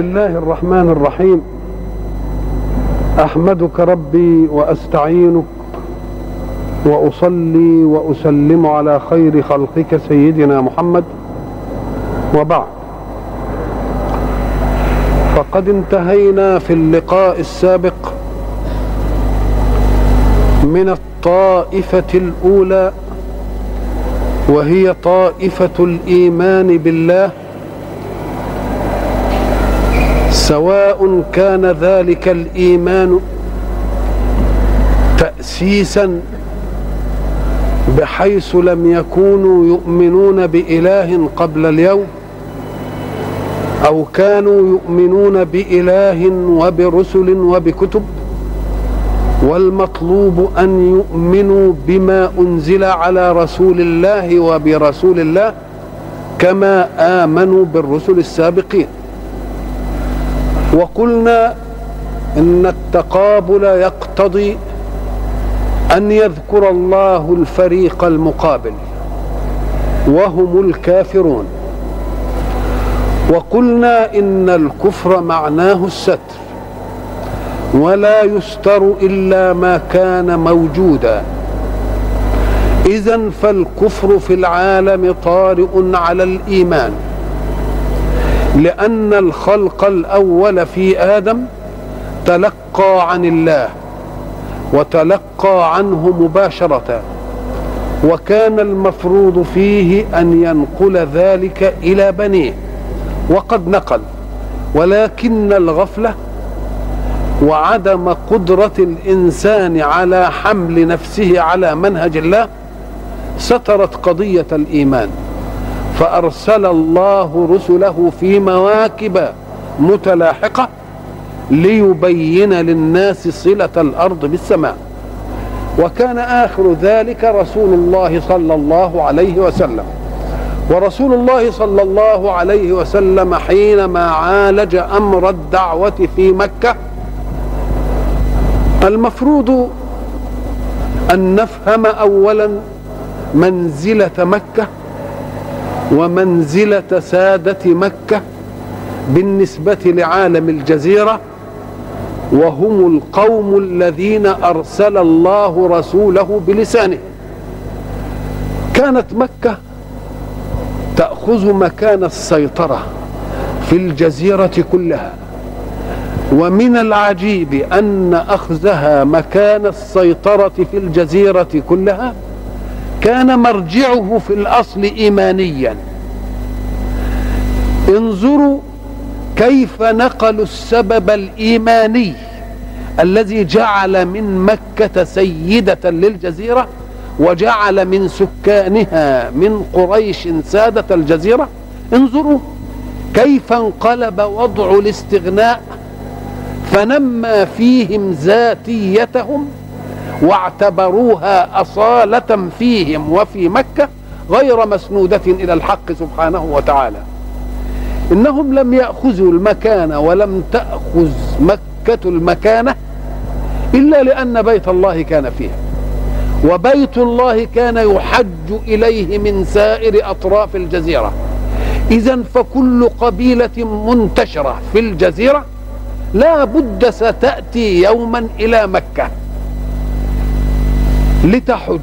بسم الله الرحمن الرحيم. أحمدك ربي وأستعينك وأصلي وأسلم على خير خلقك سيدنا محمد. وبعد. فقد انتهينا في اللقاء السابق من الطائفة الأولى وهي طائفة الإيمان بالله. سواء كان ذلك الإيمان تاسيسا بحيث لم يكونوا يؤمنون بإله قبل اليوم أو كانوا يؤمنون بإله وبرسل وبكتب والمطلوب أن يؤمنوا بما أنزل على رسول الله وبرسول الله كما آمنوا بالرسل السابقين. وقلنا إن التقابل يقتضي أن يذكر الله الفريق المقابل وهم الكافرون. وقلنا إن الكفر معناه الستر ولا يستر إلا ما كان موجودا. اذا فالكفر في العالم طارئ على الإيمان. لأن الخلق الأول في آدم تلقى عن الله وتلقى عنه مباشرة وكان المفروض فيه أن ينقل ذلك إلى بنيه وقد نقل ولكن الغفلة وعدم قدرة الإنسان على حمل نفسه على منهج الله سترت قضية الإيمان. فأرسل الله رسله في مواكب متلاحقة ليبين للناس صلة الأرض بالسماء. وكان آخر ذلك رسول الله صلى الله عليه وسلم. ورسول الله صلى الله عليه وسلم حينما عالج أمر الدعوة في مكة المفروض أن نفهم اولا منزلة مكة ومنزلة سادة مكة بالنسبة لعالم الجزيرة وهم القوم الذين أرسل الله رسوله بلسانه. كانت مكة تأخذ مكان السيطرة في الجزيرة كلها. ومن العجيب أن أخذها مكان السيطرة في الجزيرة كلها كان مرجعه في الأصل ايمانيا. انظروا كيف نقلوا السبب الإيماني الذي جعل من مكة سيدة للجزيرة وجعل من سكانها من قريش سادة الجزيرة. انظروا كيف انقلب وضع الاستغناء فنمى فيهم ذاتيتهم واعتبروها أصالة فيهم وفي مكة غير مسنودة إلى الحق سبحانه وتعالى. إنهم لم يأخذوا المكان ولم تأخذ مكة المكانة إلا لأن بيت الله كان فيها وبيت الله كان يحج إليه من سائر أطراف الجزيرة. إذا فكل قبيلة منتشرة في الجزيرة لا بد ستأتي يوما إلى مكة. لتحج.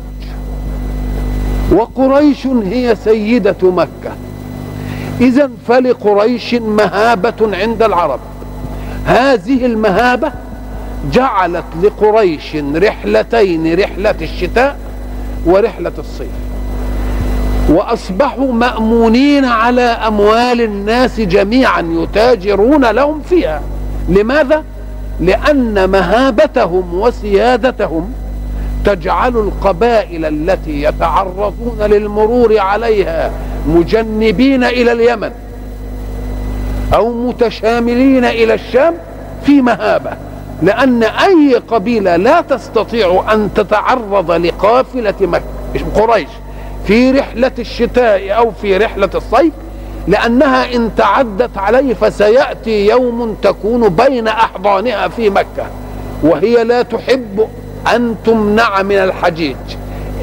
وقريش هي سيدة مكة. إذا فلقريش مهابة عند العرب. هذه المهابة جعلت لقريش رحلتين رحلة الشتاء ورحلة الصيف. وأصبحوا مأمونين على أموال الناس جميعا يتاجرون لهم فيها. لماذا؟ لأن مهابتهم وسيادتهم تجعل القبائل التي يتعرضون للمرور عليها مجنبين إلى اليمن أو متشاملين إلى الشام في مهابة لأن أي قبيلة لا تستطيع أن تتعرض لقافلة مكة قريش في رحلة الشتاء أو في رحلة الصيف لأنها إن تعدت عليه فسيأتي يوم تكون بين أحضانها في مكة وهي لا تحب ان تمنع من الحجيج.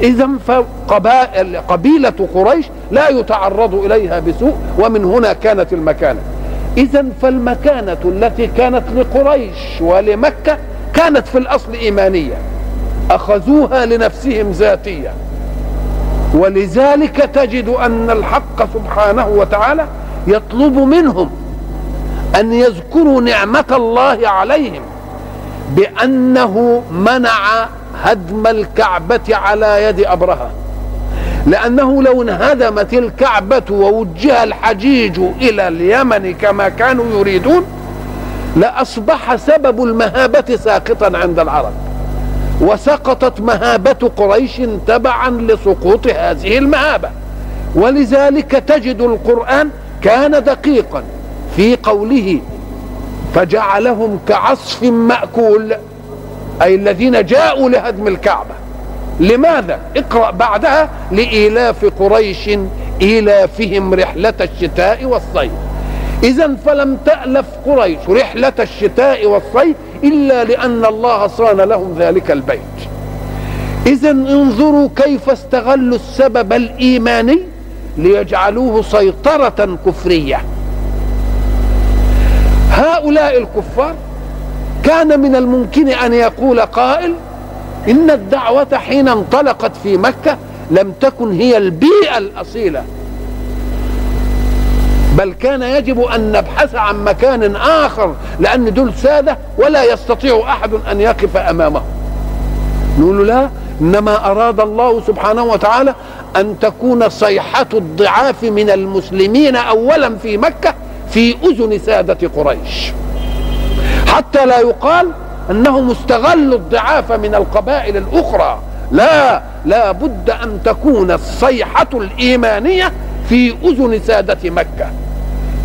اذا فقبيله قريش لا يتعرض إليها بسوء ومن هنا كانت المكانة. إذا فالمكانة التي كانت لقريش ولمكة كانت في الأصل إيمانية. أخذوها لنفسهم ذاتية. ولذلك تجد أن الحق سبحانه وتعالى يطلب منهم أن يذكروا نعمة الله عليهم. بأنه منع هدم الكعبة على يد أبرهة. لأنه لو انهدمت الكعبة ووجه الحجيج إلى اليمن كما كانوا يريدون لأصبح سبب المهابة ساقطا عند العرب. وسقطت مهابة قريش تبعا لسقوط هذه المهابة. ولذلك تجد القرآن كان دقيقا في قوله فجعلهم كعصف مأكول. أي الذين جاءوا لهدم الكعبة. لماذا؟ اقرأ بعدها لإيلاف قريش إيلافهم رحلة الشتاء والصيف. إذا فلم تألف قريش رحلة الشتاء والصيف إلا لأن الله صان لهم ذلك البيت. إذا انظروا كيف استغلوا السبب الإيماني ليجعلوه سيطرة كفرية. هؤلاء الكفار كان من الممكن أن يقول قائل إن الدعوة حين انطلقت في مكة لم تكن هي البيئة الأصيلة. بل كان يجب أن نبحث عن مكان آخر لأن دول سادة ولا يستطيع أحد أن يقف أمامهم نقول لا إنما أراد الله سبحانه وتعالى أن تكون صيحة الضعاف من المسلمين أولا في مكة في أذن سادة قريش. حتى لا يقال أنهم استغلوا الضعاف من القبائل الأخرى. لا لا بد أن تكون الصيحة الإيمانية في أذن سادة مكة.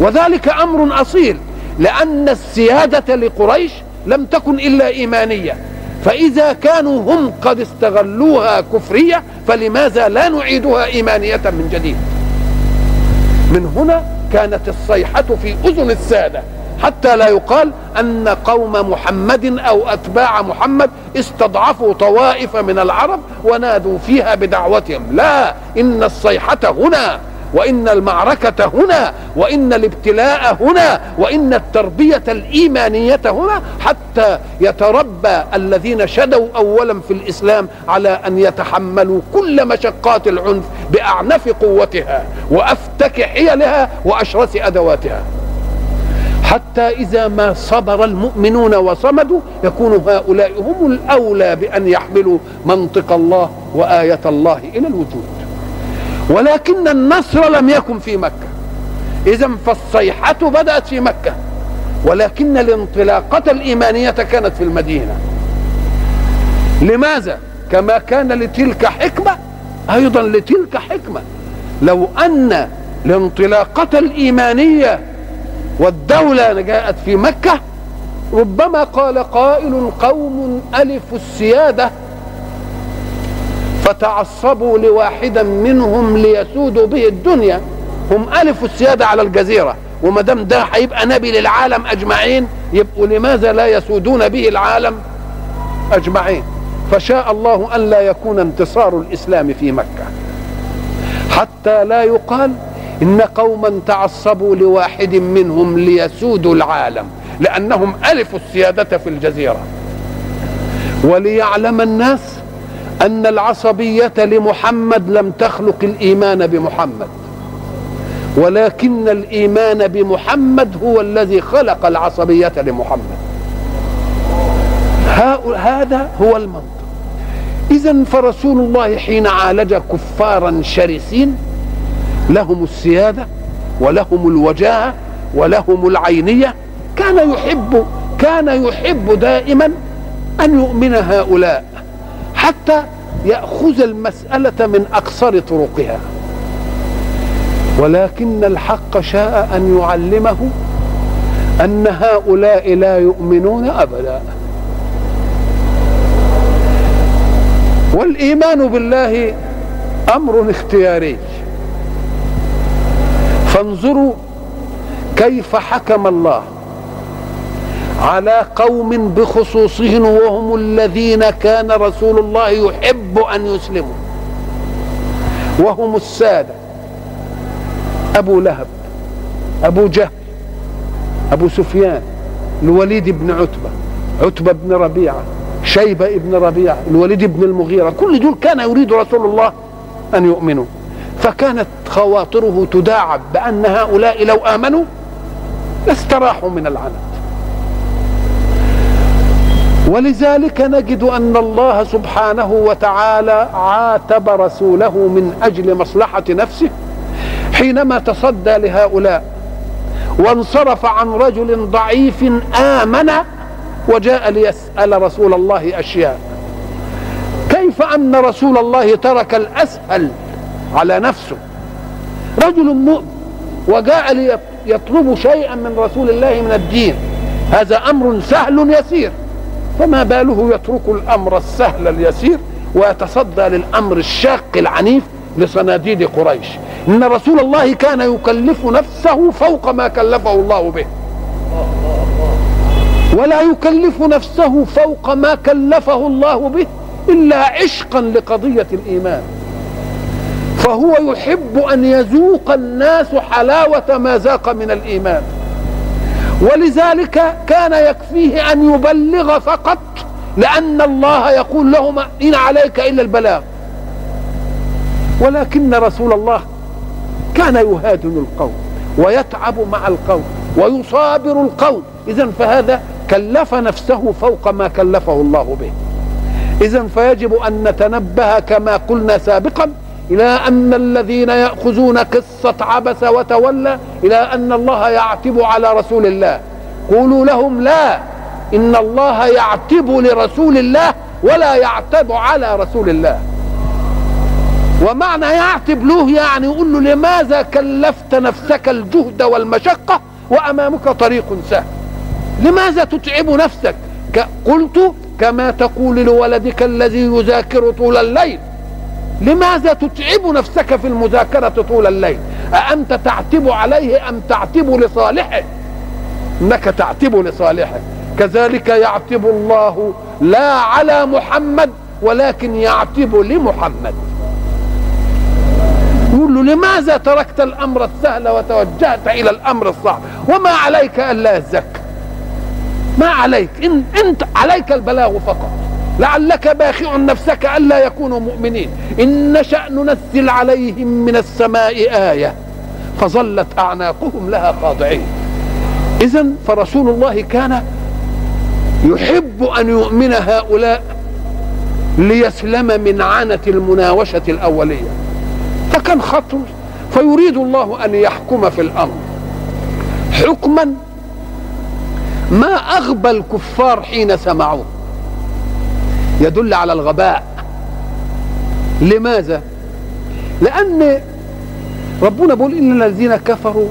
وذلك أمر أصيل لأن السيادة لقريش لم تكن إلا إيمانية. فإذا كانوا هم قد استغلوها كفرية فلماذا لا نعيدها إيمانية من جديد؟ من هنا كانت الصيحة في أذن السادة حتى لا يقال أن قوم محمد أو أتباع محمد استضعفوا طوائف من العرب ونادوا فيها بدعوتهم. لا إن الصيحة هنا وإن المعركة هنا وإن الابتلاء هنا وإن التربية الإيمانية هنا حتى يتربى الذين شدوا أولا في الإسلام على أن يتحملوا كل مشقات العنف بأعنف قوتها وأفتك حيلها وأشرس أدواتها. حتى إذا ما صبر المؤمنون وصمدوا يكون هؤلاء هم الأولى بأن يحملوا منطق الله وآية الله إلى الوجود. ولكن النصر لم يكن في مكة. إذا فالصيحة بدأت في مكة ولكن الانطلاقة الإيمانية كانت في المدينة. لماذا؟ كما كان لتلك حكمة أيضا لتلك حكمة. لو أن الانطلاقة الإيمانية والدولة جاءت في مكة ربما قال قائل قوم ألفوا السيادة فتعصبوا لواحدا منهم ليسودوا به الدنيا. هم ألفوا السيادة على الجزيرة وما دام ده هيبقى نبي للعالم أجمعين يبقوا لماذا لا يسودون به العالم أجمعين؟ فشاء الله أن لا يكون انتصار الإسلام في مكة. حتى لا يقال إن قوما تعصبوا لواحد منهم ليسودوا العالم لأنهم ألفوا السيادة في الجزيرة. وليعلم الناس أن العصبية لمحمد لم تخلق الإيمان بمحمد ولكن الإيمان بمحمد هو الذي خلق العصبية لمحمد. هذا هو المنطق. إذا فرسول الله حين عالج كفارا شرسين لهم السيادة ولهم الوجاهة ولهم العينية كان يحب كان يحب دائما أن يؤمن هؤلاء. حتى يأخذ المسألة من أقصر طرقها. ولكن الحق شاء أن يعلمه أن هؤلاء لا يؤمنون أبدا. والإيمان بالله أمر اختياري. فانظروا كيف حكم الله. على قوم بخصوصهم وهم الذين كان رسول الله يحب أن يسلموا. وهم السادة. أبو لهب أبو جهل أبو سفيان الوليد بن عتبة عتبة بن ربيعة شيبة بن ربيعة الوليد بن المغيرة كل دول كان يريد رسول الله أن يؤمنوا. فكانت خواطره تداعب بأن هؤلاء لو آمنوا لاستراحوا من العنت ولذلك نجد أن الله سبحانه وتعالى عاتب رسوله من أجل مصلحة نفسه حينما تصدى لهؤلاء وانصرف عن رجل ضعيف آمن وجاء ليسأل رسول الله أشياء. كيف أن رسول الله ترك الاسهل على نفسه؟ رجل مؤمن وجاء ليطلب شيئا من رسول الله من الدين. هذا أمر سهل يسير. فما باله يترك الأمر السهل اليسير ويتصدى للأمر الشاق العنيف لصناديد قريش. إن رسول الله كان يكلف نفسه فوق ما كلفه الله به. ولا يكلف نفسه فوق ما كلفه الله به إلا عشقا لقضية الإيمان. فهو يحب أن يذوق الناس حلاوة ما ذاق من الإيمان. ولذلك كان يكفيه أن يبلغ فقط لأن الله يقول لهم إن عليك إلا البلاغ. ولكن رسول الله كان يهادن القوم ويتعب مع القوم ويصابر القوم. اذا فهذا كلف نفسه فوق ما كلفه الله به. اذا فيجب أن نتنبه كما قلنا سابقا إلى أن الذين يأخذون قصة عبس وتولى إلى أن الله يعتب على رسول الله. قولوا لهم لا إن الله يعتب لرسول الله ولا يعتب على رسول الله. ومعنى يعتب له يعني يقول له لماذا كلفت نفسك الجهد والمشقة وأمامك طريق سهل؟ لماذا تتعب نفسك؟ قلت كما تقول لولدك الذي يذاكر طول الليل. لماذا تتعب نفسك في المذاكرة طول الليل؟ أأنت تعتب عليه أم تعتب لصالحه؟ إنك تعتب لصالحه. كذلك يعتب الله لا على محمد ولكن يعتب لمحمد. يقول له لماذا تركت الأمر السهل وتوجهت إلى الأمر الصعب؟ وما عليك ألا يزكى ما عليك. إن أنت عليك البلاغ فقط. لعلك باخع نفسك ألا يكونوا مؤمنين. إن نشأ ننزل عليهم من السماء آية فظلت أعناقهم لها خاضعين. إذا فرسول الله كان يحب أن يؤمن هؤلاء ليسلم من عنة المناوشة الأولية. فكان خطر فيريد الله أن يحكم في الأمر. حكما ما أغبى الكفار حين سمعوه. يدل على الغباء. لماذا؟ لأن ربنا بيقول إن الذين كفروا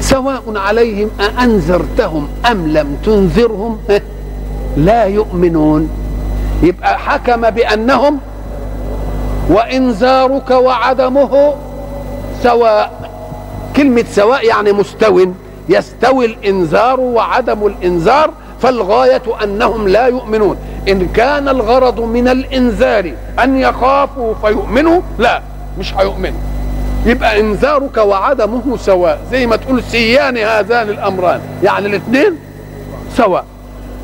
سواء عليهم أأنذرتهم أم لم تنذرهم لا يؤمنون. يبقى حكم بأنهم وإنذارك وعدمه سواء. كلمة سواء يعني مستو. يستوي الإنذار وعدم الإنذار فالغاية أنهم لا يؤمنون. إن كان الغرض من الإنذار أن يخافوا فيؤمنوا لا مش هيؤمنوا. يبقى إنذارك وعدمه سواء زي ما تقول سيان هذان الأمران. يعني الاثنين سواء.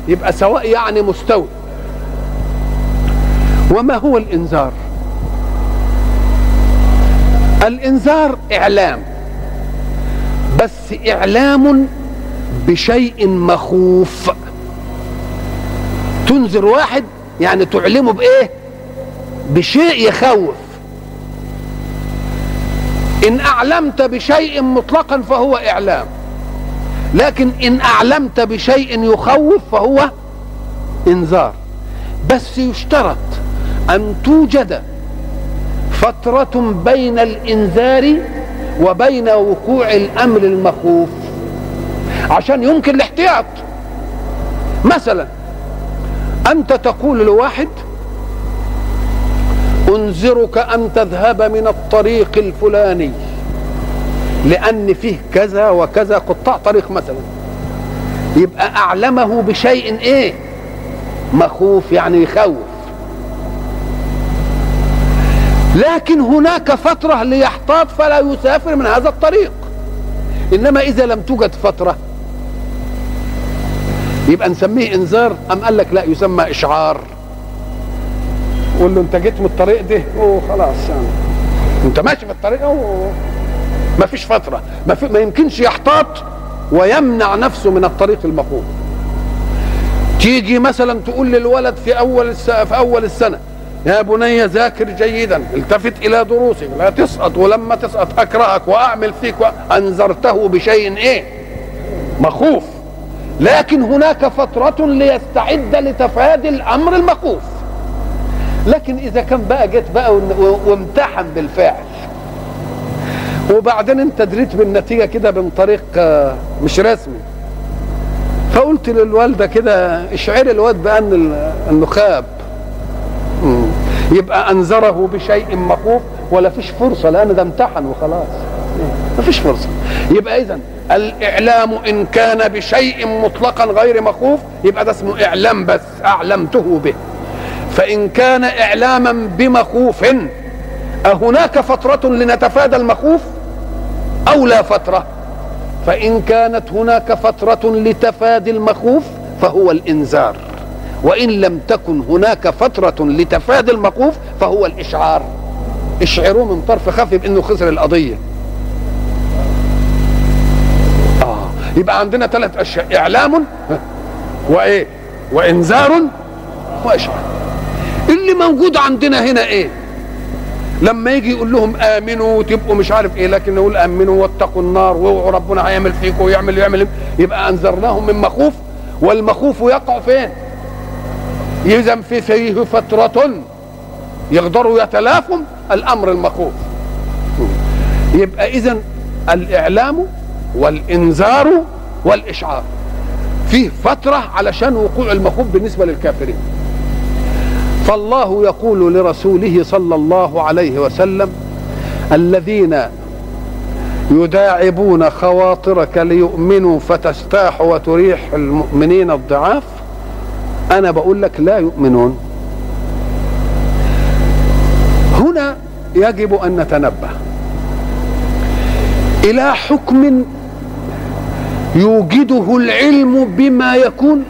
يبقى سواء يعني مستوي. وما هو الإنذار؟ الإنذار إعلام. بس إعلام بشيء مخوف. تنذر واحد يعني تعلمه بإيه؟ بشيء يخوف. إن أعلمت بشيء مطلقا فهو إعلام. لكن إن أعلمت بشيء يخوف فهو إنذار. بس يشترط أن توجد فترة بين الإنذار وبين وقوع الأمر المخوف. عشان يمكن الاحتياط. مثلا أنت تقول لواحد أنذرك أن تذهب من الطريق الفلاني لأن فيه كذا وكذا قطاع طريق مثلا. يبقى أعلمه بشيء إيه؟ مخوف يعني يخوف. لكن هناك فترة ليحتاط فلا يسافر من هذا الطريق. إنما إذا لم توجد فترة يبقى نسميه إنذار أم قال لك لا يسمى إشعار. قول له أنت جيت من الطريق ده أوه خلاص يعني. أنت ماشي في الطريق؟ أوه ما فيش فترة. ما, في ما يمكنش يحتاط ويمنع نفسه من الطريق المخوف تيجي مثلا تقول للولد في أول. في أول السنة يا بني ذاكر جيدا التفت إلى دروسك لا تسقط ولما تسقط أكرهك وأعمل فيك انذرته بشيء إيه؟ مخوف. لكن هناك فترة ليستعد لتفادي الأمر المخوف لكن إذا كان بقى جيت بقى وامتحن بالفعل. وبعدين انت دريت بالنتيجة كده من طريق مش رسمي. فقلت للوالدة كده اشعري الواد بأن انه خاب يبقى أنذره بشيء مخوف ولا فيش فرصة لأن ده امتحن وخلاص. ما فيش فرصة. يبقى إذا الإعلام إن كان بشيء مطلقا غير مخوف يبقى ده اسمه إعلام بس أعلمته به. فإن كان إعلاما بمخوف أهناك فترة لنتفادى المخوف؟ أو لا فترة. فإن كانت هناك فترة لتفادي المخوف فهو الإنذار. وإن لم تكن هناك فترة لتفادي المخوف فهو الإشعار. اشعروه من طرف خفي بأنه خسر القضية آه يبقى عندنا ثلاث أشياء إعلام وإيه؟ وإنذار وإشعار اللي موجود عندنا هنا إيه؟ لما يجي يقول لهم آمنوا وتبقوا مش عارف إيه لكن نقول آمنوا واتقوا النار واوعوا ربنا هيعمل فيكم ويعمل يعمل يبقى أنذرناهم من مخوف والمخوف يقع فين؟ اذا في فيه فترة يقدروا يتلافوا الأمر المخوف. يبقى اذا الإعلام والإنذار والإشعار. فيه فترة علشان وقوع المخوف بالنسبة للكافرين. فالله يقول لرسوله صلى الله عليه وسلم الذين يداعبون خواطرك ليؤمنوا فتستاح وتريح المؤمنين الضعاف أنا بقول لك لا يؤمنون. هنا يجب أن نتنبه. إلى حكم يوجده العلم بما يكون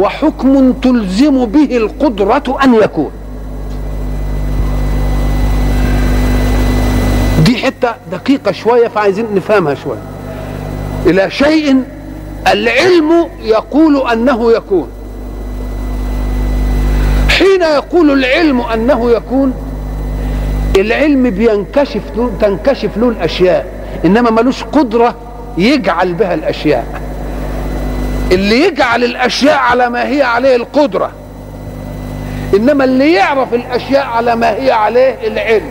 وحكم تلزم به القدرة أن يكون. دي حتة دقيقة شوية فعايزين نفهمها شوية. إلى شيء العلم يقول أنه يكون. حين يقول العلم أنه يكون العلم بينكشف تنكشف له الأشياء إنما ملوش قدرة يجعل بها الأشياء. اللي يجعل الأشياء على ما هي عليه القدرة. إنما اللي يعرف الأشياء على ما هي عليه العلم.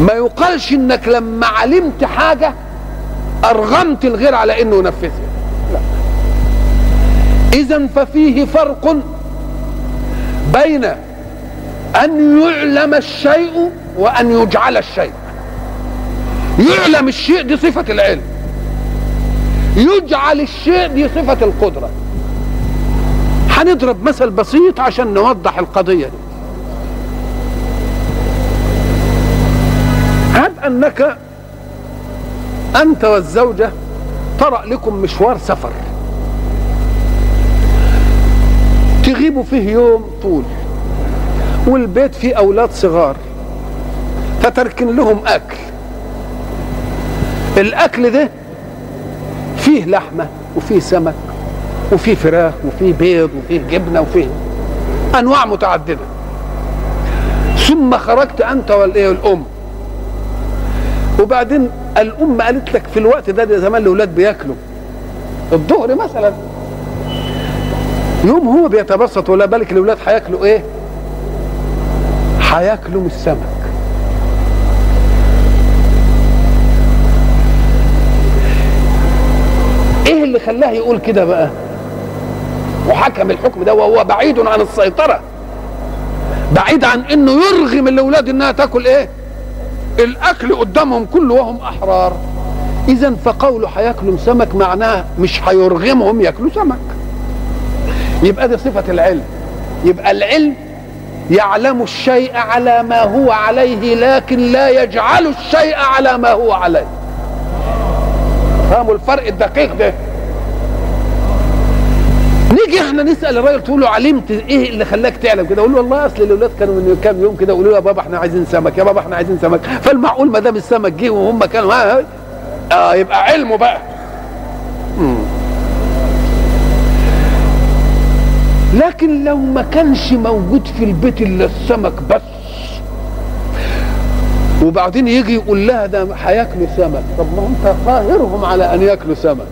ما يقالش إنك لما علمت حاجة أرغمت الغير على إنه ينفذها اذا ففيه فرق بين أن يعلم الشيء وأن يجعل الشيء. يعلم الشيء دي صفة العلم. يجعل الشيء دي صفة القدرة. هنضرب مثل بسيط عشان نوضح القضية دي. هب أنك أنت والزوجة طرأ لكم مشوار سفر؟ تغيبوا فيه يوم طول والبيت فيه أولاد صغار فتركن لهم أكل. الأكل ده فيه لحمة وفيه سمك وفيه فراخ وفيه بيض وفيه جبنة وفيه أنواع متعددة. ثم خرجت أنت والإيه الأم. وبعدين الأم قالت لك في الوقت ده, زمان الأولاد بياكلوا. الظهر مثلا. يوم هو بيتبسط ولا بالك الأولاد هياكلوا إيه؟ هياكلوا من السمك إيه اللي خلاه يقول كده بقى. وحكم الحكم ده وهو بعيد عن السيطرة. بعيد عن إنه يرغم الأولاد إنها تاكل إيه؟ الأكل قدامهم كله وهم أحرار. اذا فقوله هياكلوا سمك معناه مش هيرغمهم ياكلوا سمك. يبقى دي صفة العلم. يبقى العلم يعلم الشيء على ما هو عليه لكن لا يجعل الشيء على ما هو عليه. فهموا الفرق الدقيق ده؟ نيجي إحنا نسأل الراجل تقول له علمت إيه اللي خلاك تعلم كده؟ أقول له والله أصل الأولاد كانوا من كام يوم كده يقولوا له يا بابا إحنا عايزين سمك يا بابا إحنا عايزين سمك. فالمعقول ما دام السمك جه وهم كانوا ها آه يبقى علمه بقى. لكن لو ما كانش موجود في البيت إلا السمك بس وبعدين يجي يقول لها ده هياكلوا سمك. طب ما انت قاهرهم على أن ياكلوا سمك.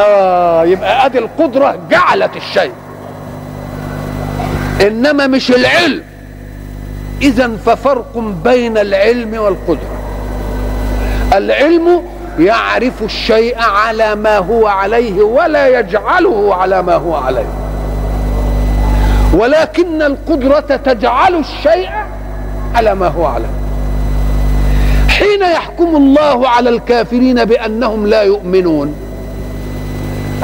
آه يبقى أدي القدرة جعلت الشيء. إنما مش العلم. اذا ففرق بين العلم والقدرة. العلم يعرف الشيء على ما هو عليه ولا يجعله على ما هو عليه. ولكن القدرة تجعل الشيء على ما هو عليه. حين يحكم الله على الكافرين بأنهم لا يؤمنون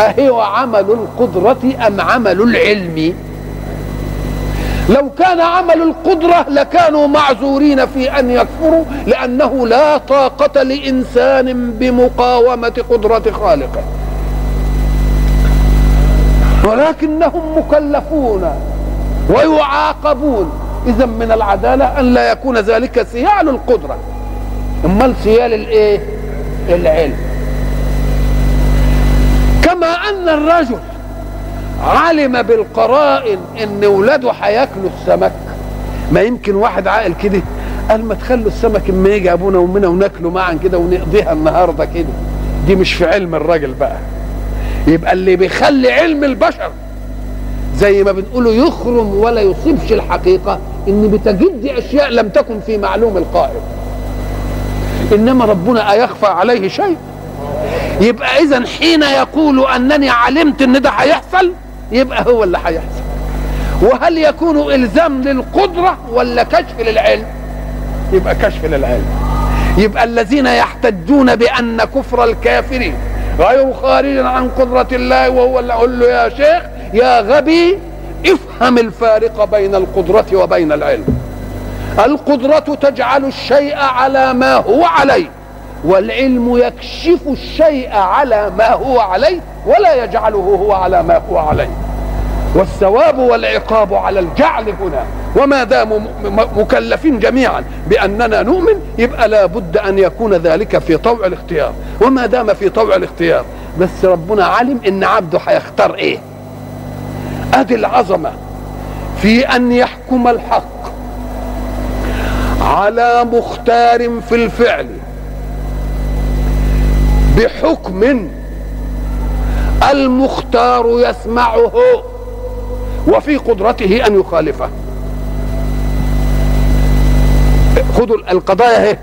أهو عمل القدرة أم عمل العلم؟ لو كان عمل القدرة لكانوا معذورين في أن يكفروا لأنه لا طاقة لإنسان بمقاومة قدرة خالقه. ولكنهم مكلفون ويعاقبون. إذا من العدالة أن لا يكون ذلك سيال القدرة. امال سيال الإيه؟ العلم. كما أن الرجل علم بالقرائن إن ولاده هياكلوا السمك. ما يمكن واحد عاقل كده قال ما تخلوا السمك اما يجي أبونا وأمنا وناكله معا كده ونقضيها النهارده كده. دي مش في علم الراجل بقى. يبقى اللي بيخلي علم البشر زي ما بنقوله يخرم ولا يصيبش الحقيقة إن بتجد أشياء لم تكن في معلوم القائل. إنما ربنا أيخفى عليه شيء. يبقى اذا حين يقول أنني علمت إن ده هيحصل يبقى هو اللي هيحصل. وهل يكون إلزام للقدرة ولا كشف للعلم؟ يبقى كشف للعلم. يبقى الذين يحتجون بأن كفر الكافرين غير خارج عن قدرة الله وهو اللي أقول له يا شيخ يا غبي افهم الفارق بين القدرة وبين العلم. القدرة تجعل الشيء على ما هو عليه. والعلم يكشف الشيء على ما هو عليه ولا يجعله هو على ما هو عليه. والثواب والعقاب على الجعل هنا. وما داموا مكلفين جميعا بأننا نؤمن يبقى لا بد أن يكون ذلك في طوع الاختيار. وما دام في طوع الاختيار بس ربنا علم إن عبده هيختار إيه. أدي العظمة في أن يحكم الحق على مختار في الفعل. بحكم المختار يسمعه وفي قدرته أن يخالفه. خذوا القضايا اهي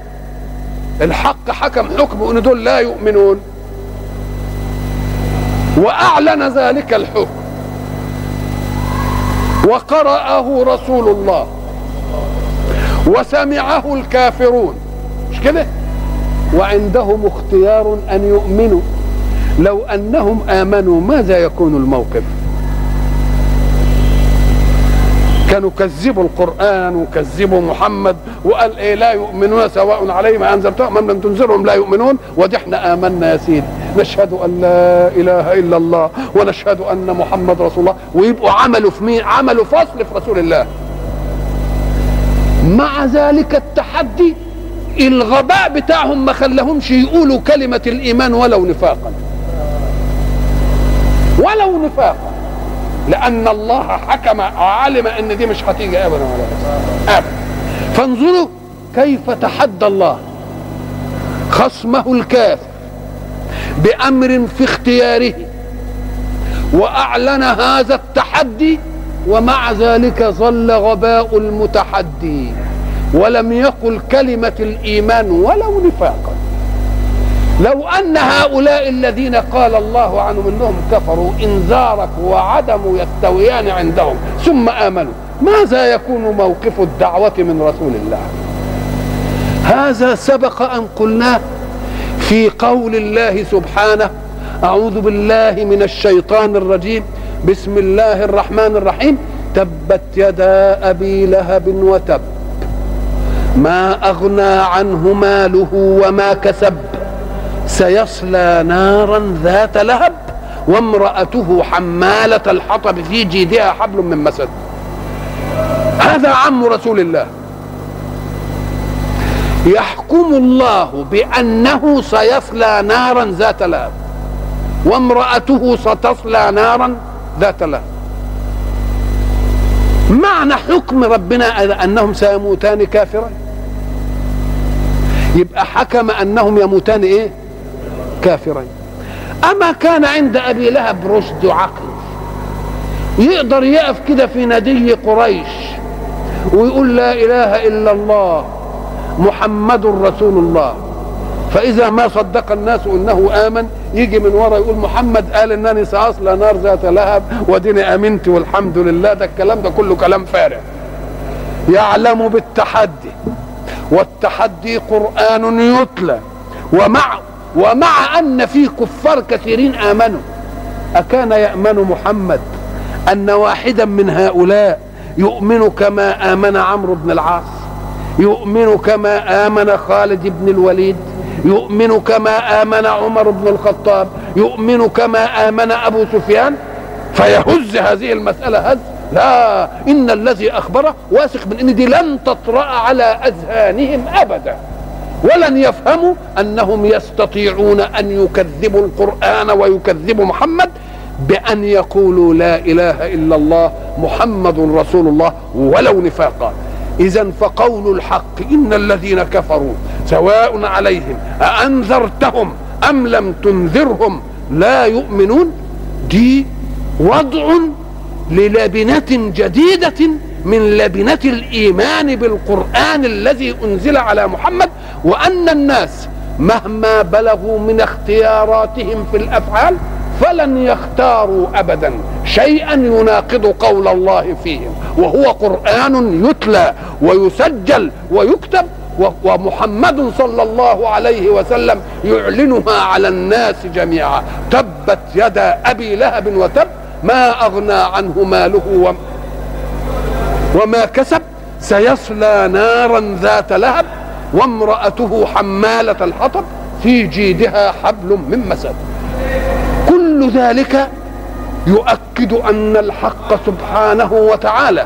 الحق حكم حكم إن دول لا يؤمنون. وأعلن ذلك الحكم. وقرأه رسول الله. وسمعه الكافرون. مش كده؟ وعندهم اختيار أن يؤمنوا. لو أنهم آمنوا ماذا يكون الموقف؟ كانوا كذبوا القرآن وكذبوا محمد وقال إيه لا يؤمنون سواء عليهم أنذرتهم أم لم تنذرهم لا يؤمنون. ودي إحنا آمنا يا سيدي. نشهد أن لا إله إلا الله ونشهد أن محمد رسول الله. ويبقوا عملوا في مين؟ عملوا فصل في رسول الله. مع ذلك التحدي الغباء بتاعهم ما خلاهمش يقولوا كلمة الإيمان ولو نفاقا. ولو نفاقا. لأن الله حكم وعلم أن دي مش هتيجي أبدا ولا أبدا. فانظروا كيف تحدى الله. خصمه الكافر بأمر في اختياره. وأعلن هذا التحدي. ومع ذلك ظل غباء المتحدي. ولم يقل كلمة الإيمان ولو نفاقا. لو أن هؤلاء الذين قال الله عنهم أنهم كفروا إنذارك وعدم يستويان عندهم ثم آمنوا ماذا يكون موقف الدعوة من رسول الله؟ هذا سبق أن قلناه في قول الله سبحانه أعوذ بالله من الشيطان الرجيم بسم الله الرحمن الرحيم تبت يدا أبي لهب وتب. ما أغنى عنه ماله وما كسب. سيصلى نارا ذات لهب وامرأته حمالة الحطب في جيدها حبل من مسد. هذا عم رسول الله. يحكم الله بأنه سيصلى نارا ذات لهب وامرأته ستصلى نارا ذات لهب. معنى حكم ربنا أنهم سيموتان كافرين. يبقى حكم أنهم يموتان إيه؟ كافرين. أما كان عند أبي لهب رشد عقل يقدر يقف كده في ندي قريش ويقول لا إله إلا الله محمد رسول الله. فإذا ما صدق الناس أنه آمن يجي من ورا يقول محمد قال أنني سأصل نار ذات لهب وديني أمنت والحمد لله. ده الكلام ده كله كلام فارغ. يعلم بالتحدي. والتحدي قرآن يتلى. ومع ومع أن في كفار كثيرين آمنوا أكان يأمن محمد أن واحدا من هؤلاء يؤمن كما آمن عمرو بن العاص يؤمن كما آمن خالد بن الوليد يؤمن كما آمن عمر بن الخطاب يؤمن كما آمن أبو سفيان فيهز هذه المسألة هز لا إن الذي أخبره واثق من إن دي لن تطرأ على أذهانهم أبدا. ولن يفهموا أنهم يستطيعون أن يكذبوا القرآن ويكذبوا محمد بأن يقولوا لا إله إلا الله محمد رسول الله ولو نفاقا. إذا فقول الحق إن الذين كفروا سواء عليهم أأنذرتهم أم لم تنذرهم لا يؤمنون دي وضع للبنة جديدة من لبنة الإيمان بالقرآن الذي أنزل على محمد وأن الناس مهما بلغوا من اختياراتهم في الأفعال فلن يختاروا أبدا. شيئا يناقض قول الله فيهم وهو قرآن يتلى ويسجل ويكتب ومحمد صلى الله عليه وسلم يعلنها على الناس جميعا. تبت يدا أبي لهب وتب ما أغنى عنه ماله وما كسب سيصلى نارا ذات لهب وامرأته حمالة الحطب في جيدها حبل من مسد. كل ذلك يؤكد أن الحق سبحانه وتعالى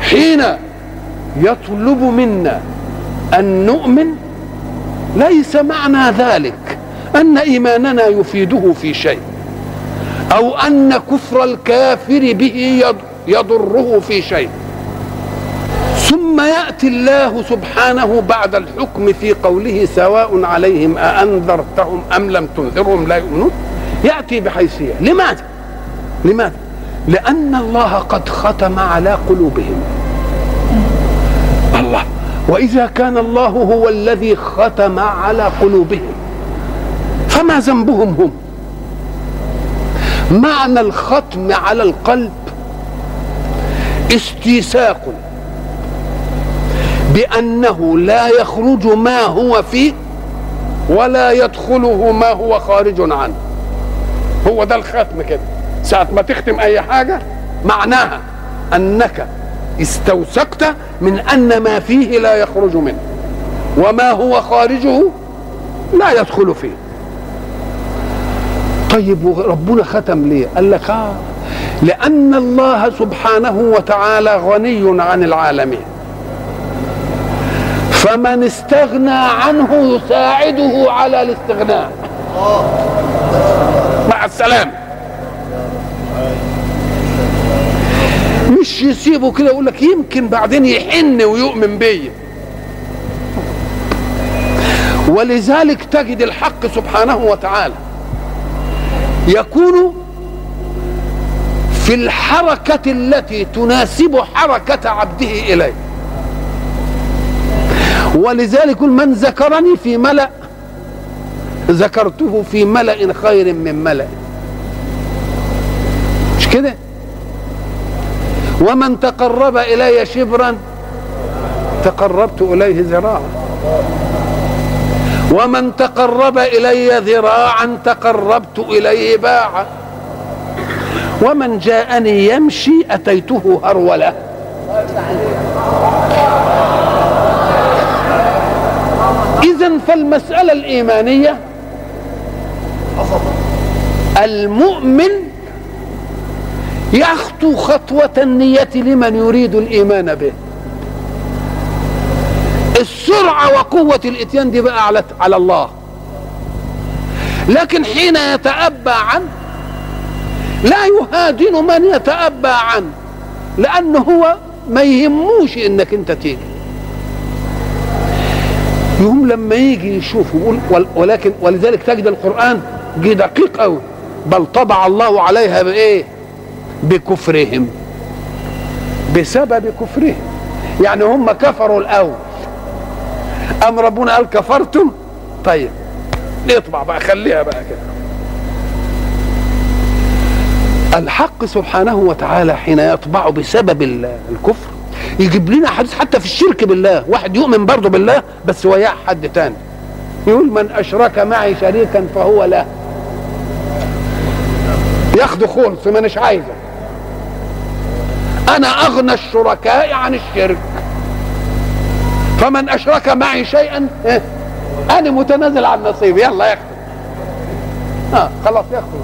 حين يطلب منا أن نؤمن ليس معنى ذلك أن إيماننا يفيده في شيء. أو أن كفر الكافر به يضره في شيء. ثم يأتي الله سبحانه بعد الحكم في قوله سواء عليهم أأنذرتهم أم لم تنذرهم لا يؤمنون؟ يأتي بحيثية. لماذا؟ لماذا؟ لأن الله قد ختم على قلوبهم. الله. وإذا كان الله هو الذي ختم على قلوبهم فما ذنبهم هم؟ معنى الختم على القلب استيثاق بأنه لا يخرج ما هو فيه ولا يدخله ما هو خارج عنه. هو ده الختم كده. ساعة ما تختم أي حاجة معناها أنك استوثقت من أن ما فيه لا يخرج منه وما هو خارجه لا يدخل فيه. طيب ربنا ختم ليه قال لك آه. لأن الله سبحانه وتعالى غني عن العالمين. فمن استغنى عنه يساعده على الاستغناء. مع السلامة. مش يسيبه كده يقول لك يمكن بعدين يحن ويؤمن بيا ولذلك تجد الحق سبحانه وتعالى. يكون في الحركة التي تناسب حركة عبده إليه. ولذلك من ذكرني في ملأ ذكرته في ملأ خير من ملأ. مش كده؟ ومن تقرب إلي شبرا تقربت إليه ذراعا. ومن تقرب إلي ذراعا تقربت إليه باعا. ومن جاءني يمشي أتيته هرولة. إذا فالمسألة الإيمانية المؤمن يخطو خطوة النية لمن يريد الإيمان به. السرعة وقوة الإتيان دي بقى على على الله. لكن حين يتأبى عنه لا يهادن من يتأبى عنه لأنه هو ما يهموش إنك أنت تيجي. يوم لما يجي يشوف يقول ولكن ولذلك تجد القرآن جه دقيق قوي بل طبع الله عليها بإيه؟ بكفرهم. بسبب كفرهم. يعني هم كفروا الأول. أم ربنا قال كفرتم؟ طيب. نطبع بقى؟ خليها بقى كده. الحق سبحانه وتعالى حين يطبع بسبب الكفر يجيب لنا حديث حتى في الشرك بالله. واحد يؤمن برضه بالله بس وياه حد تاني. يقول من أشرك معي شريكا فهو له. ياخده خلص ما مش عايزه. أنا أغنى الشركاء عن الشرك. فمن أشرك معي شيئا إيه؟ أنا متنازل عن نصيبي. يلا ياخده آه خلاص ياخده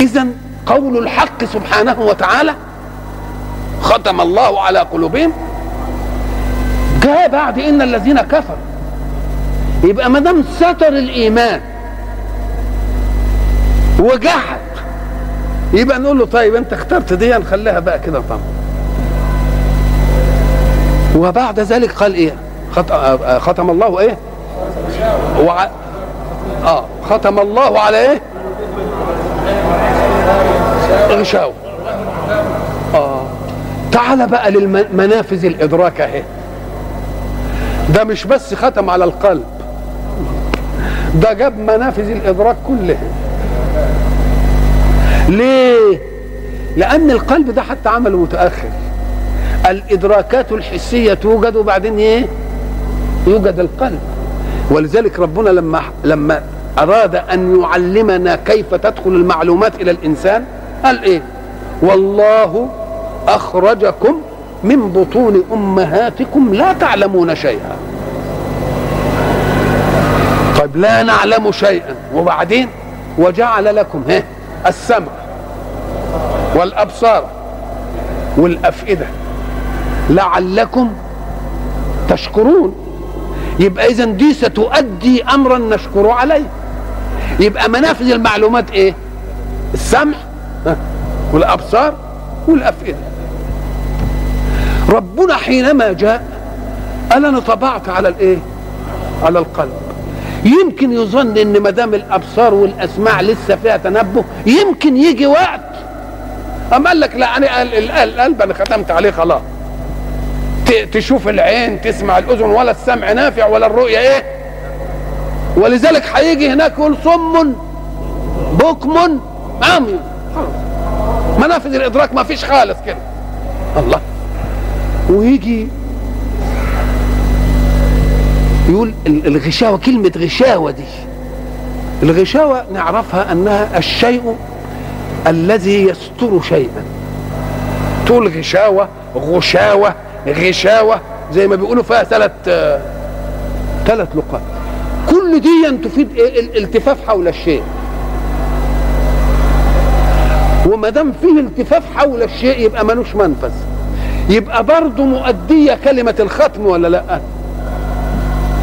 اذا قول الحق سبحانه وتعالى ختم الله على قلوبهم. جاء بعد إن الذين كفروا. يبقى ما دام ستر الإيمان وجحد يبقى نقول له طيب أنت اخترت دي نخليها بقى كده طبعا وبعد ذلك قال إيه؟ ختم الله إيه؟ وع... آه ختم الله على إيه؟ غشاوة آه. تعال بقى للمنافذ الإدراك أهي. ده مش بس ختم على القلب. ده جاب منافذ الإدراك كلها ليه؟ لأن القلب ده حتى عمله متأخر. الإدراكات الحسية توجد وبعدين إيه؟ يوجد القلب. ولذلك ربنا لما لما أراد أن يعلمنا كيف تدخل المعلومات إلى الإنسان قال إيه؟ والله أخرجكم من بطون أمهاتكم لا تعلمون شيئا. طيب لا نعلم شيئا. وبعدين وجعل لكم ها السمع والأبصار والأفئدة. لعلكم تشكرون. يبقى اذا دي ستؤدي امرا نشكر عليه. يبقى منافذ المعلومات إيه؟ السمع والأبصار والأفئدة. ربنا حينما جاء قال أنا طبعت على الإيه؟ على القلب. يمكن يظن إن ما دام الأبصار والأسماع لسه فيها تنبه. يمكن يجي وقت. اما قال لك لا أنا القلب أنا ختمت عليه خلاص. تشوف العين تسمع الأذن ولا السمع نافع ولا الرؤية إيه؟ ولذلك هيجي هناك يقول صم بكم عمي منافذ الإدراك ما فيش خالص كده. الله. ويجي يقول الغشاوة كلمة غشاوة دي. الغشاوة نعرفها أنها الشيء الذي يستر شيئا. تقول غشاوة غشاوة غشاوة زي ما بيقولوا فيها ثلاث ثلاث لقاء كل دي تفيد الالتفاف حول الشيء. وما دام فيه التفاف حول الشيء يبقى ملوش منفذ. يبقى برضه مؤدية كلمة الختم ولا لأ؟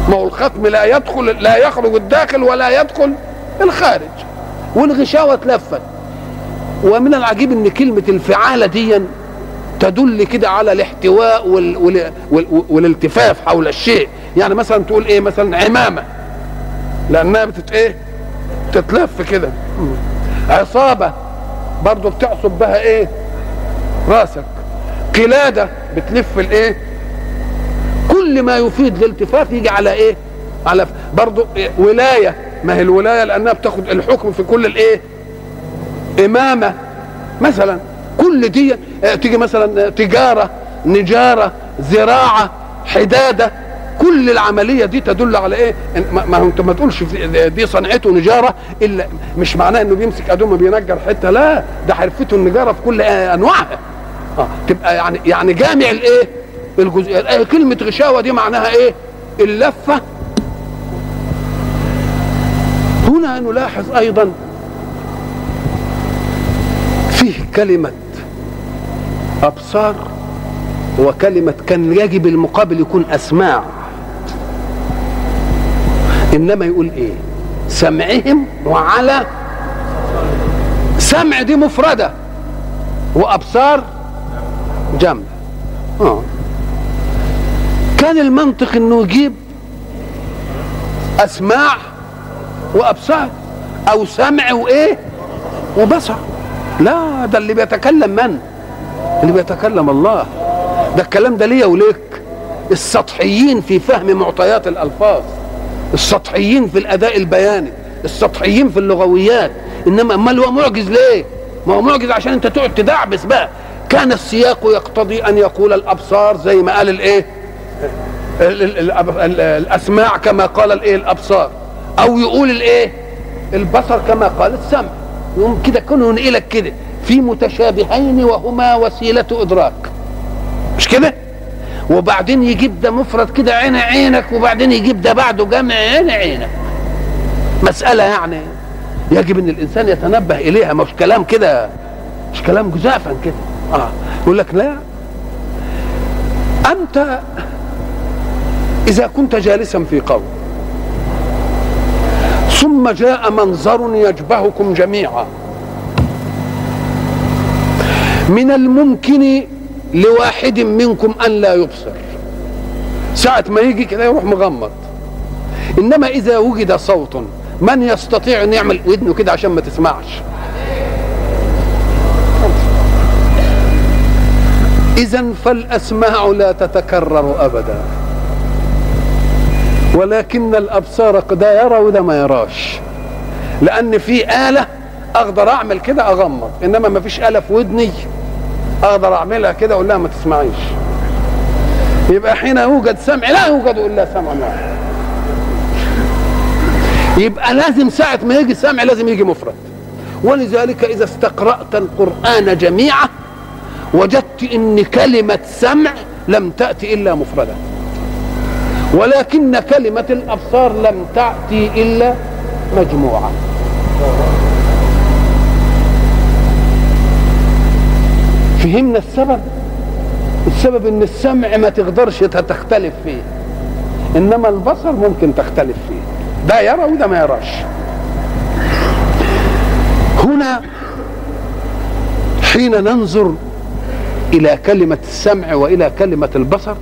ما هو الختم لا يدخل لا يخرج الداخل ولا يدخل الخارج. والغشاوة اتلفت ومن العجيب إن كلمة الفعالة دي تدل كده على الاحتواء وال وال وال والالتفاف حول الشيء. يعني مثلا تقول إيه؟ مثلا عمامة. لأنها بتت إيه؟ تتلف كده. عصابة برضه بتعصب بها إيه؟ رأسك. قلادة بتلف الايه كل ما يفيد الالتفاف يجي على إيه؟ على برضه إيه؟ ولاية. ما هي الولاية؟ لأنها بتاخد الحكم في كل الايه إمامة. مثلا كل دي تيجي مثلا تجارة نجارة زراعة حدادة كل العملية دي تدل على إيه؟ ما أنت ما تقولش دي صنعته نجارة إلا مش معناه إنه بيمسك ادومه بينجر حتة لا ده حرفته النجارة في كل أنواعها. آه تبقى يعني يعني جامع الإيه؟ الجزئيه كلمة غشاوة دي معناها إيه؟ اللفة. هنا نلاحظ أيضا فيه كلمة أبصار وكلمة كان يجب المقابل يكون أسماع. إنما يقول إيه؟ سمعهم وعلى سمع دي مفردة وأبصار جمع آه. كان المنطق إنه يجيب أسماع وأبصار أو سمع وإيه؟ وبصر. لا ده اللي بيتكلم من؟ اللي بيتكلم الله. ده الكلام ده ليا وليك. السطحيين في فهم معطيات الألفاظ. السطحيين في الأداء البياني. السطحيين في اللغويات. إنما أمال هو معجز ليه؟ ما هو معجز عشان أنت تقعد تدعبس بقى. كان السياق يقتضي أن يقول الأبصار زي ما قال الإيه؟ ال- ال- ال- ال- الأسماع كما قال الإيه؟ الأبصار. أو يقول الإيه؟ البصر كما قال السمع. يقوم كده كونه ينقلك كده. في متشابهين وهما وسيلة إدراك. مش كده؟ وبعدين يجيب ده مفرد كده عين عينك وبعدين يجيب ده بعده جمع عين عينك. مسألة يعني يجب إن الإنسان يتنبه إليها. مش كلام كده مش كلام جزافا كده. آه. يقول لك لا. أنت إذا كنت جالسا في قوم ثم جاء منظر يشبهكم جميعا. من الممكن لواحد منكم أن لا يبصر. ساعة ما يجي كده يروح مغمض. إنما إذا وجد صوت من يستطيع أن يعمل ودنه كده عشان ما تسمعش؟ إذا فالأسماع لا تتكرر أبدا. ولكن الأبصار ده يرى وده ما يراش. لأن في آلة أقدر أعمل كده أغمض إنما ما فيش اله في ودني أقدر أعملها كده أقول لها ما تسمعيش. يبقى حين يوجد سمع لا يوجد إلا سمع واحد يبقى لازم ساعة ما يجي سمع لازم يجي مفرد. ولذلك إذا استقرأت القرآن جميعا وجدت إن كلمة سمع لم تأتي إلا مفردة ولكن كلمة الأبصار لم تأتي إلا مجموعة فهمنا السبب؟ السبب إن السمع ما تقدرش تختلف فيه. إنما البصر ممكن تختلف فيه. ده يرى وده ما يراش. هنا حين ننظر إلى كلمة السمع وإلى كلمة البصر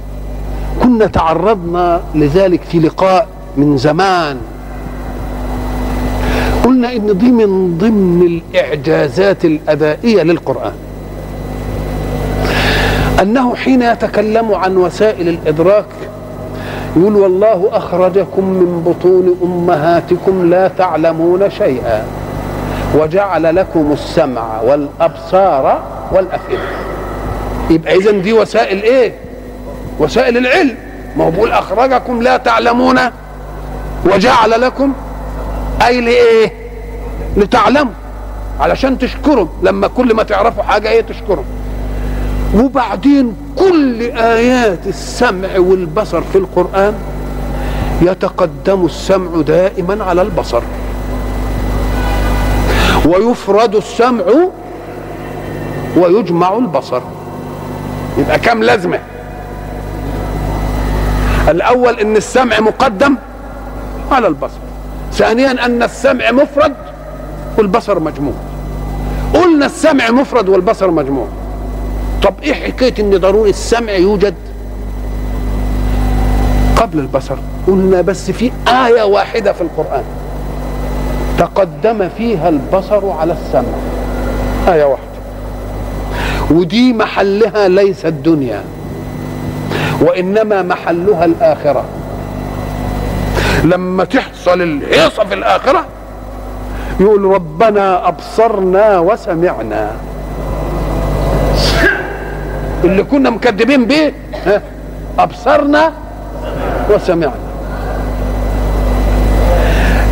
كنا تعرضنا لذلك في لقاء من زمان. قلنا إن دي من ضمن الإعجازات الأدائية للقرآن. أنه حين يتكلم عن وسائل الإدراك يقول والله أخرجكم من بطون أمهاتكم لا تعلمون شيئا وجعل لكم السمع والأبصار والأفئدة. يبقى اذا دي وسائل إيه؟ وسائل العلم. ما هو بيقول أخرجكم لا تعلمون وجعل لكم أي لإيه؟ لتعلموا. علشان تشكروا. لما كل ما تعرفوا حاجة إيه؟ تشكروا. وبعدين كل آيات السمع والبصر في القرآن يتقدم السمع دائما على البصر. ويفرد السمع ويجمع البصر. يبقى كم لازمة؟ الأول إن السمع مقدم على البصر. ثانيا أن السمع مفرد والبصر مجموع. قلنا السمع مفرد والبصر مجموع. طب إيه حكاية إن ضروري السمع يوجد؟ قبل البصر قلنا بس في آية واحدة في القرآن. تقدم فيها البصر على السمع. آية واحدة. ودي محلها ليس الدنيا وإنما محلها الآخرة. لما تحصل الهيصه في الآخرة يقول ربنا أبصرنا وسمعنا. اللي كنا مكذبين به ها، أبصرنا وسمعنا.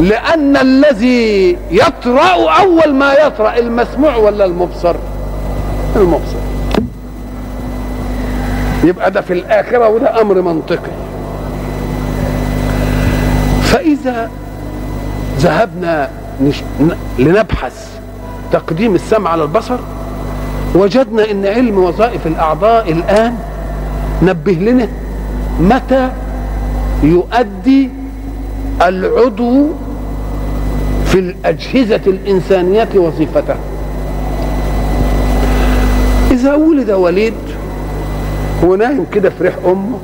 لأن الذي يطرأ أول ما يطرأ المسموع ولا المبصر؟ المبصر. يبقى ده في الآخرة وده أمر منطقي. فإذا ذهبنا لنبحث تقديم السمع على البصر وجدنا إن علم وظائف الأعضاء الآن نبه لنا متى يؤدي العضو في الأجهزة الإنسانية وظيفته إذا ولد وليد ونايم كده في ريح أمه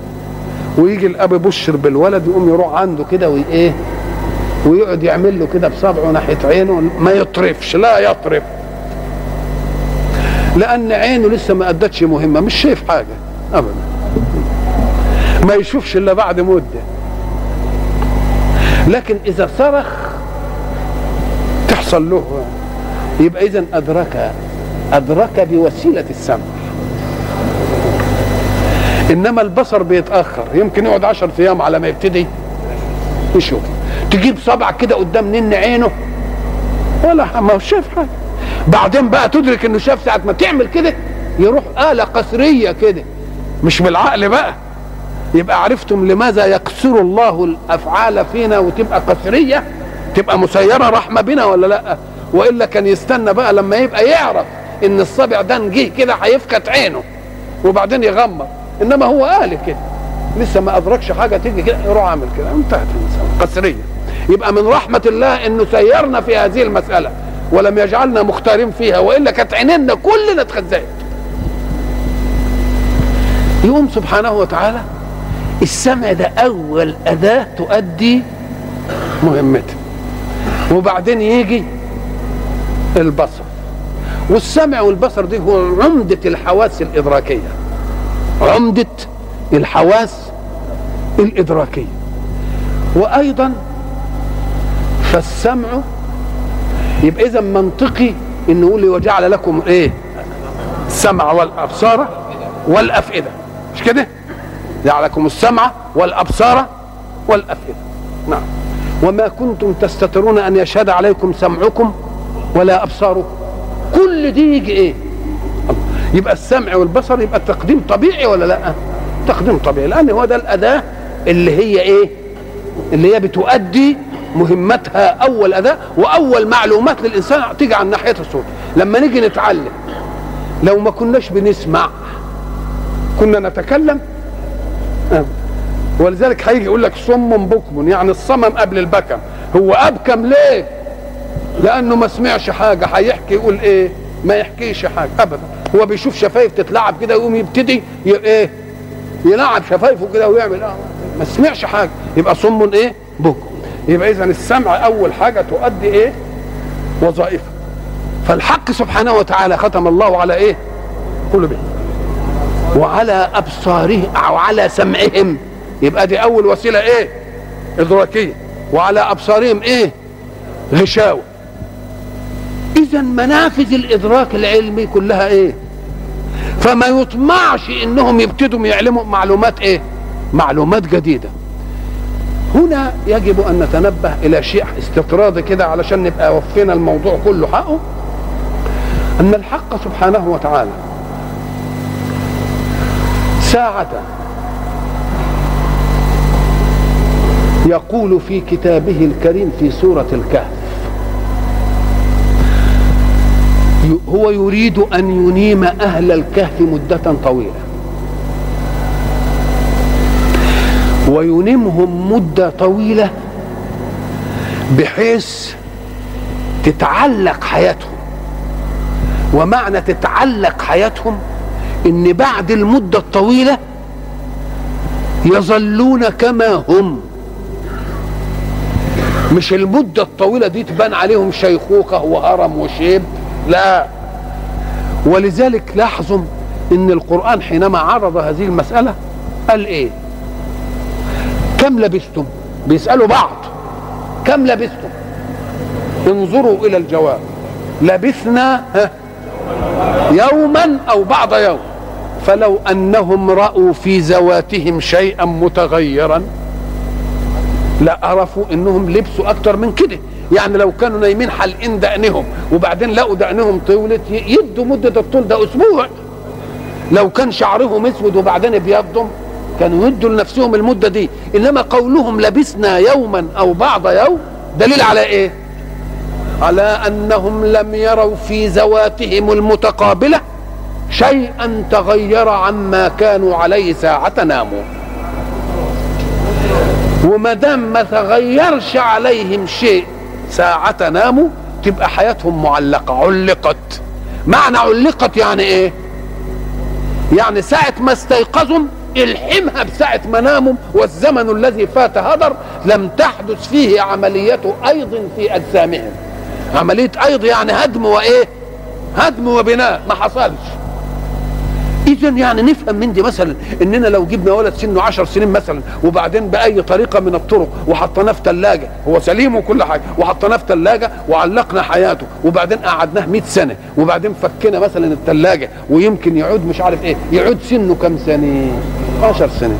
ويجي الأب يبشر بالولد يقوم يروح عنده كده وإيه ويقعد يعمل له كده بصبعه ناحية عينه ما يطرفش لا يطرف. لأن عينه لسه ما أدتش مهمة مش شايف حاجة ابدا. ما يشوفش إلا بعد مدة. لكن إذا صرخ تحصل له. يبقى اذا أدرك أدرك بوسيلة السمع. إنما البصر بيتأخر يمكن يقعد عشر أيام على ما يبتدي يشوف. تجيب صبع كده قدام نن عينه ولا ما هو شايف حاجة. بعدين بقى تدرك إنه شاف ساعة ما تعمل كده يروح آلة قصرية كده. مش بالعقل بقى. يبقى عرفتم لماذا يقصر الله الأفعال فينا وتبقى قصريه تبقى مسيرة رحمة بنا ولا لأ؟ وإلا كان يستنى بقى لما يبقى يعرف إن الصبع ده نجيه كده هيفكت عينه وبعدين يغمض. إنما هو قال كده. لسه ما أدركش حاجة تيجي كده. يروح عامل كده. انتهت المسألة. قصريه يبقى من رحمة الله إنه سيرنا في هذه المسألة. ولم يجعلنا مختارين فيها وإلا كانت عيننا كلنا اتخزقت. يقوم سبحانه وتعالى السمع ده أول أداة تؤدي مهمتها. وبعدين يجي البصر. والسمع والبصر دي هو عمدة الحواس الإدراكية. عمدة الحواس الإدراكية. وأيضا فالسمع يبقى إذا منطقي إن نقول وجعل لكم إيه؟ السمع والأبصار والأفئدة. مش كده؟ جعل لكم السمع والأبصار والأفئدة. نعم. وما كنتم تستترون أن يشهد عليكم سمعكم ولا أبصاركم. كل دي يجي إيه؟ يبقى السمع والبصر يبقى التقديم طبيعي ولا لأ؟ تقديم طبيعي. لأن هو ده الأداة اللي هي إيه؟ اللي هي بتؤدي مهمتها أول أداة وأول معلومات للإنسان تيجي عن ناحية الصوت. لما نيجي نتعلم لو ما كناش بنسمع كنا نتكلم أه. ولذلك هيجي يقول لك صم بكم يعني الصمم قبل البكم. هو أبكم ليه؟ لأنه ما سمعش حاجة. هيحكي يقول إيه؟ ما يحكيش حاجة ابدا. هو بيشوف شفايف تتلعب كده يقوم يبتدي. إيه؟ يلعب شفايفه كده ويعمل آه. ما سمعش حاجة. يبقى صم إيه؟ بكم. يبقى اذا السمع أول حاجة تؤدي إيه؟ وظائفها فالحق سبحانه وتعالى ختم الله على إيه؟ قلوبهم. وعلى ابصارهم أو على سمعهم. يبقى دي أول وسيلة إيه؟ إدراكية. وعلى أبصارهم إيه؟ غشاوة. اذا منافذ الإدراك العلمي كلها إيه؟ فما يطمعش إنهم يبتدوا يعلموا معلومات إيه؟ معلومات جديدة. هنا يجب أن نتنبه إلى شيء استطراد كده علشان نبقى وفينا الموضوع كله حقه أن الحق سبحانه وتعالى ساعة يقول في كتابه الكريم في سورة الكهف هو يريد أن ينيم أهل الكهف مدة طويلة. وينيمهم مدة طويلة بحيث تتعلق حياتهم. ومعنى تتعلق حياتهم إن بعد المدة الطويلة يظلون كما هم. مش المدة الطويلة دي تبان عليهم شيخوخة وهرم وشيب لا. ولذلك لاحظوا إن القرآن حينما عرض هذه المسألة قال إيه؟ كم لبثتم بيسألوا بعض. كم لبثتم انظروا إلى الجواب. لبثنا يوما أو بعض يوم. فلو أنهم رأوا في ذواتهم شيئا متغيرا لعرفوا إنهم لبسوا أكتر من كده. يعني لو كانوا نايمين حلقين دقنهم وبعدين لقوا دقنهم طولت يدوا مدة الطول ده أسبوع. لو كان شعرهم أسود وبعدين أبيضهم كانوا يدوا لنفسهم المدة دي إنما قولهم لبسنا يوما أو بعض يوم دليل على إيه؟ على أنهم لم يروا في ذواتهم المتقابلة شيئا تغير عما كانوا عليه ساعة ناموا. وما دام ما تغيرش عليهم شيء ساعة ناموا تبقى حياتهم معلقة علقت. معنى علقت يعني إيه؟ يعني ساعة ما استيقظوا الحمها بساعة منامهم والزمن الذي فات هدر لم تحدث فيه عملية أيض في أجسامهم. عملية أيض يعني هدم وإيه؟ هدم وبناء ما حصلش. اذا يعني نفهم من دي مثلا إننا لو جبنا ولد سنه عشر سنين مثلا وبعدين بأي طريقة من الطرق وحطيناه في ثلاجه هو سليم وكل حاجة وحطيناه في ثلاجه وعلقنا حياته وبعدين قعدناه 100 سنة وبعدين فكنا مثلا الثلاجه ويمكن يعود مش عارف إيه يعود سنه كم سنة؟ 10 سنة.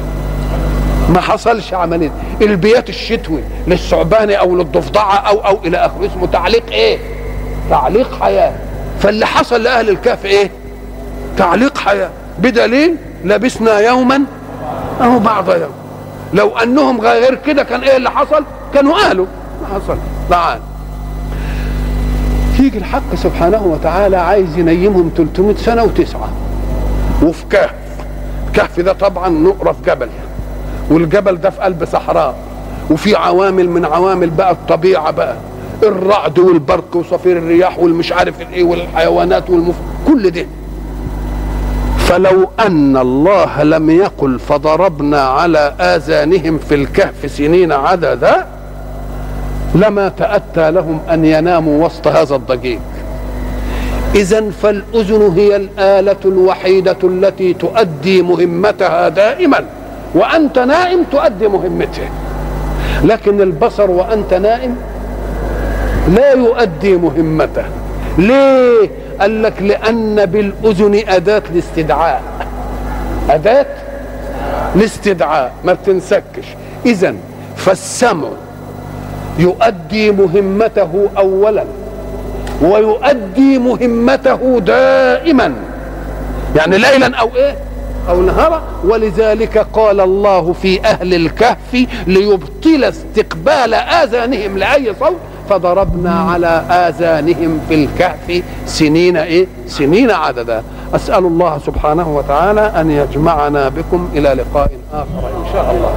ما حصلش عملية. البيات الشتوي للثعباني أو للضفدعة أو أو إلى آخره اسمه تعليق إيه؟ تعليق حياة. فاللي حصل لأهل الكهف إيه؟ تعليق حياه بدليل لبسنا يوما اهو بعض يوم. لو أنهم غير كده كان إيه اللي حصل؟ كانوا قالوا ما حصل. تعال. يجي الحق سبحانه وتعالى عايز ينيمهم 300 سنة وتسعة. وفي كهف. الكهف ده طبعا نقرة في جبل. والجبل ده في قلب صحراء. وفي عوامل من عوامل بقى الطبيعة بقى. الرعد والبرق وصفير الرياح والمش عارف الإيه والحيوانات والمف كل ده. فلو أن الله لم يقل فضربنا على آذانهم في الكهف سنين عددا لما تأتى لهم أن يناموا وسط هذا الضجيج اذا فالأذن هي الآلة الوحيدة التي تؤدي مهمتها دائما وأنت نائم تؤدي مهمته. لكن البصر وأنت نائم لا يؤدي مهمته. ليه؟ قال لك لأن بالأذن أداة الاستدعاء. أداة الاستدعاء ما بتنسكش. اذا فالسمع يؤدي مهمته اولا ويؤدي مهمته دائما. يعني ليلا أو إيه؟ أو نهارا. ولذلك قال الله في أهل الكهف ليبطل استقبال آذانهم لأي صوت فضربنا على آذانهم في الكهف سنين إيه؟ سنين عددا أسأل الله سبحانه وتعالى أن يجمعنا بكم إلى لقاء آخر إن شاء الله